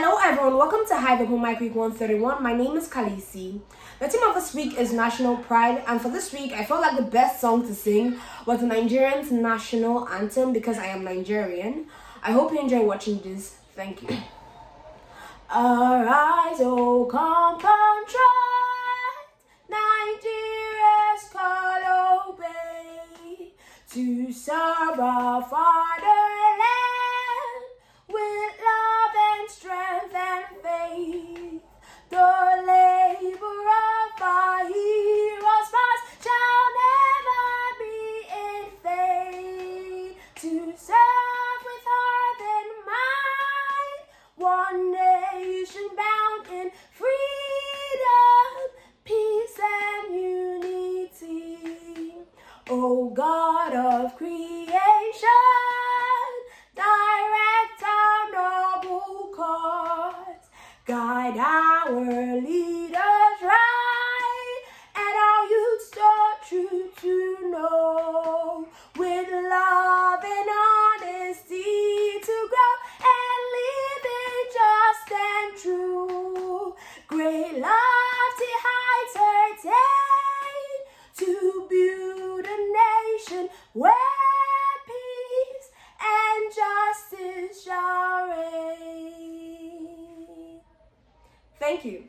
Hello everyone, welcome to Hive Open Mic Week 131. My name is Khaleesii. The theme of this week is National Pride, and for this week, I felt like the best song to sing was the Nigerian's national anthem because I am Nigerian. I hope you enjoy watching this. Thank you. Arise, O compatriot, Nigeria's call obey to serve our father. God of creation, direct our noble cause, guide our leaders right, Thank you.